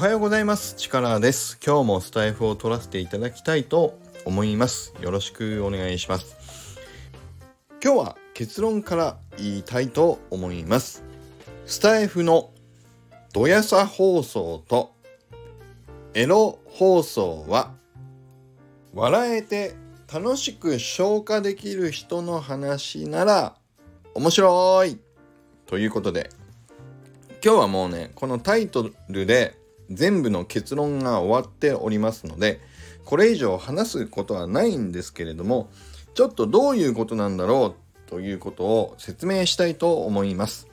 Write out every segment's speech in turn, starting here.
はようございます。力です。今日もスタイフを取らせていただきたいと思います。よろしくお願いします。今日は結論から言いたいと思います。スタイフのドヤサ放送とエロ放送は笑えて楽しく消化できる人の話なら面白い。ということで今日はもうねこのタイトルで全部の結論が終わっておりますのでこれ以上話すことはないんですけれどもちょっとどういうことなんだろうということを説明したいと思います。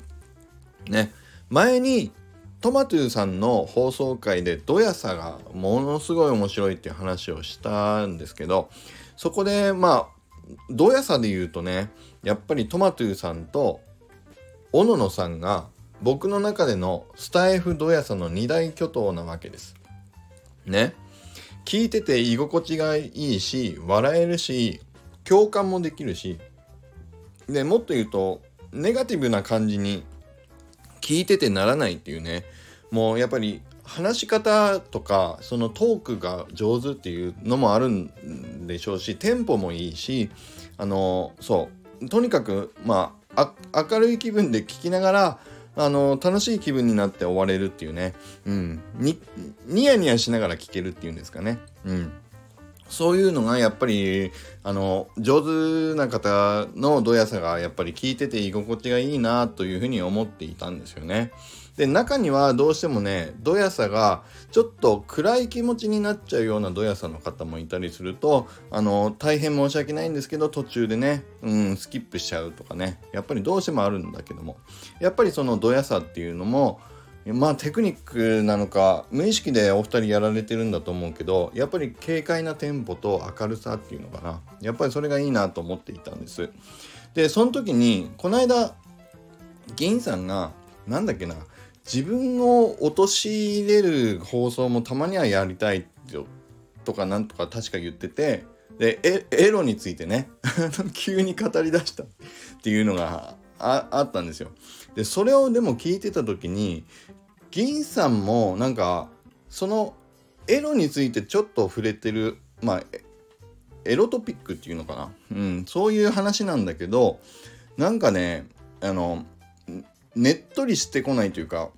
ね前にトマトゥーさんの放送回でドヤさがものすごい面白いっていう話をしたんですけどそこでまあドヤさで言うとねやっぱりトマトゥーさんと小野野さんが僕の中でのスタイフドヤさの二大巨頭なわけです。ね。聞いてて居心地がいいし、笑えるし、共感もできるし、で、もっと言うと、ネガティブな感じに聞いててならないっていうね、もうやっぱり話し方とか、そのトークが上手っていうのもあるんでしょうし、テンポもいいし、あの、そう、とにかく、まあ、明るい気分で聞きながら、あの楽しい気分になって終われるっていうね、うん、にニヤニヤしながら聞けるっていうんですかね、うん、そういうのがやっぱりあの上手な方のどやさがやっぱり聞いてて居心地がいいなというふうに思っていたんですよね。で中にはどうしてもねどやさがちょっと暗い気持ちになっちゃうようなどやさの方もいたりするとあの大変申し訳ないんですけど途中でね、うん、スキップしちゃうとかね。やっぱりどうしてもあるんだけども。やっぱりそのどやさっていうのもまあテクニックなのか無意識でお二人やられてるんだと思うけどやっぱり軽快なテンポと明るさっていうのかな。やっぱりそれがいいなと思っていたんです。でその時にこの間銀さんがなんだっけな自分を陥れる放送もたまにはやりたいとかなんとか確か言っててでエロについてね 急に語りだしたっていうのがあったんですよ。でそれをでも聞いてた時に銀さんもなんかそのエロについてちょっと触れてるまあエロトピックっていうのかな、うん、そういう話なんだけどなんかねあのねっとりしてこないというか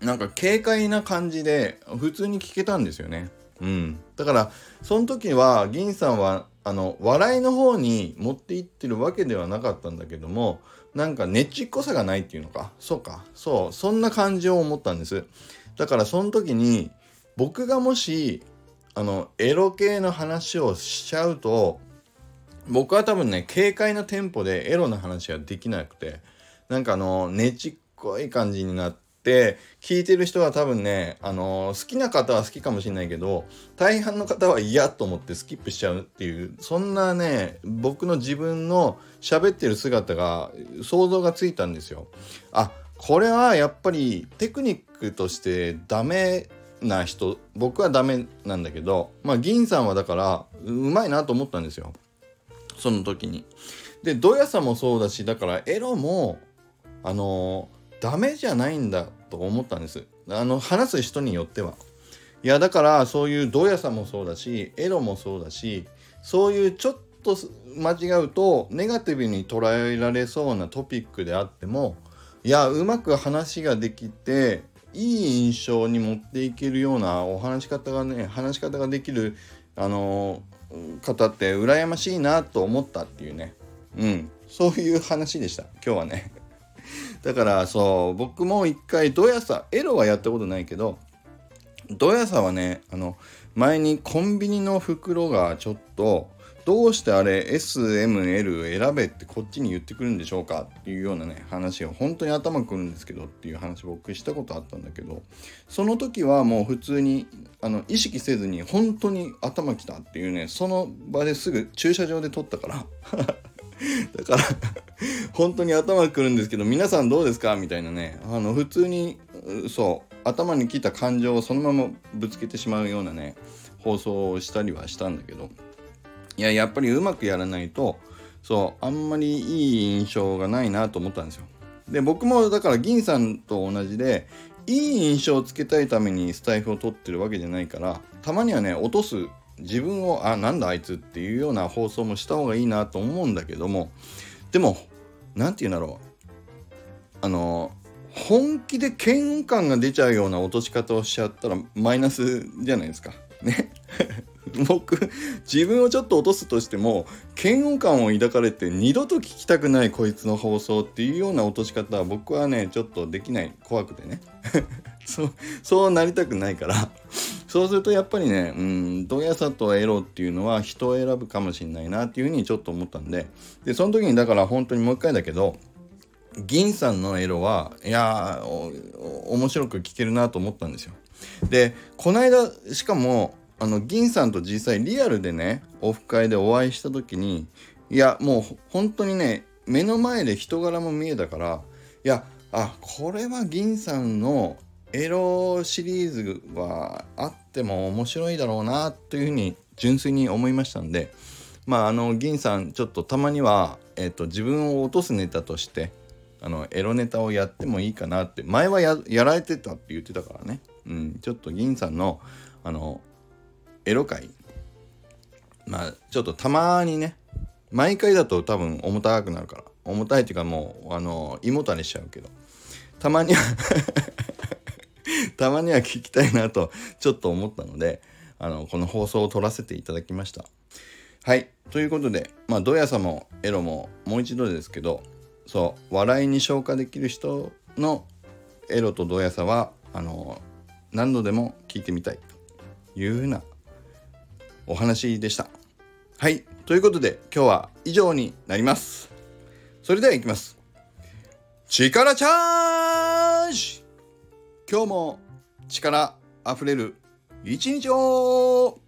なんか軽快な感じで普通に聞けたんですよね。うん、だからその時は銀さんはあの笑いの方に持っていってるわけではなかったんだけどもなんかねちっこさがないっていうのか。そうか。そう。そんな感じを思ったんです。だからその時に僕がもしあのエロ系の話をしちゃうと僕は多分ね軽快なテンポでエロの話はできなくてなんかあのねちっこい感じになって聞いてる人は多分ね、あの、好きな方は好きかもしれないけど大半の方は嫌と思ってスキップしちゃうっていうそんなね僕の自分の喋ってる姿が想像がついたんですよ。あこれはやっぱりテクニックとしてダメな人僕はダメなんだけどまあ銀さんはだからうまいなと思ったんですよその時に。でドヤさもそうだしだからエロもあのダメじゃないんだと思ったんです。あの話す人によっては。いやだからそういうドヤさもそうだしエロもそうだしそういうちょっと間違うとネガティブに捉えられそうなトピックであってもいやうまく話ができていい印象に持っていけるようなお話し方がね話し方ができるあの方って羨ましいなと思ったっていうね。うん。そういう話でした。今日はね。だからそう僕も一回ドヤさエロはやったことないけどドヤさはねあの前にコンビニの袋がちょっとどうしてあれ SML 選べってこっちに言ってくるんでしょうか？っていうようなね話を本当に頭くるんですけどっていう話僕したことあったんだけどその時はもう普通にあの意識せずに本当に頭きたっていうねその場ですぐ駐車場で撮ったから。だから本当に頭くるんですけど皆さんどうですか？みたいなね。あの普通にそう頭に来た感情をそのままぶつけてしまうようなね放送をしたりはしたんだけど。いややっぱりうまくやらないとそうあんまりいい印象がないなと思ったんですよ。で僕もだから銀さんと同じでいい印象をつけたいためにスタイフを取ってるわけじゃないからたまにはね落とす自分をあなんだあいつっていうような放送もした方がいいなと思うんだけどもでも何て言うんだろうあの本気で嫌悪感が出ちゃうような落とし方をしちゃったらマイナスじゃないですか。ね。僕自分をちょっと落とすとしても嫌悪感を抱かれて二度と聞きたくないこいつの放送っていうような落とし方は僕はねちょっとできない怖くてね そうそうなりたくないからそうするとやっぱりねうんどやさとエロっていうのは人を選ぶかもしれないなっていうふうにちょっと思ったんででその時にだから本当にもう一回だけど銀さんのエロはいや面白く聞けるなと思ったんですよ。でこの間しかもあの銀さんと実際リアルでねオフ会でお会いした時にいやもう本当にね目の前で人柄も見えたからいやあこれは銀さんのエロシリーズはあっても面白いだろうなというふうに純粋に思いましたんでまああの銀さんちょっとたまには、えーと、自分を落とすネタとしてあのエロネタをやってもいいかなって前はやられてたって言ってたからね、うん、ちょっと銀さんのあのエロ界まあちょっとたまにね毎回だと多分重たくなるから重たいっていうかもうあの胃もたれしちゃうけどたまには たまには聞きたいなとちょっと思ったのであのこの放送を撮らせていただきましたはいということでまあどやさもエロももう一度ですけどそう笑いに消化できる人のエロとどやさはあの何度でも聞いてみたいというふうなお話でした。はい。ということで今日は以上になります。それでは行きます。力チャージ今日も力あふれる一日を。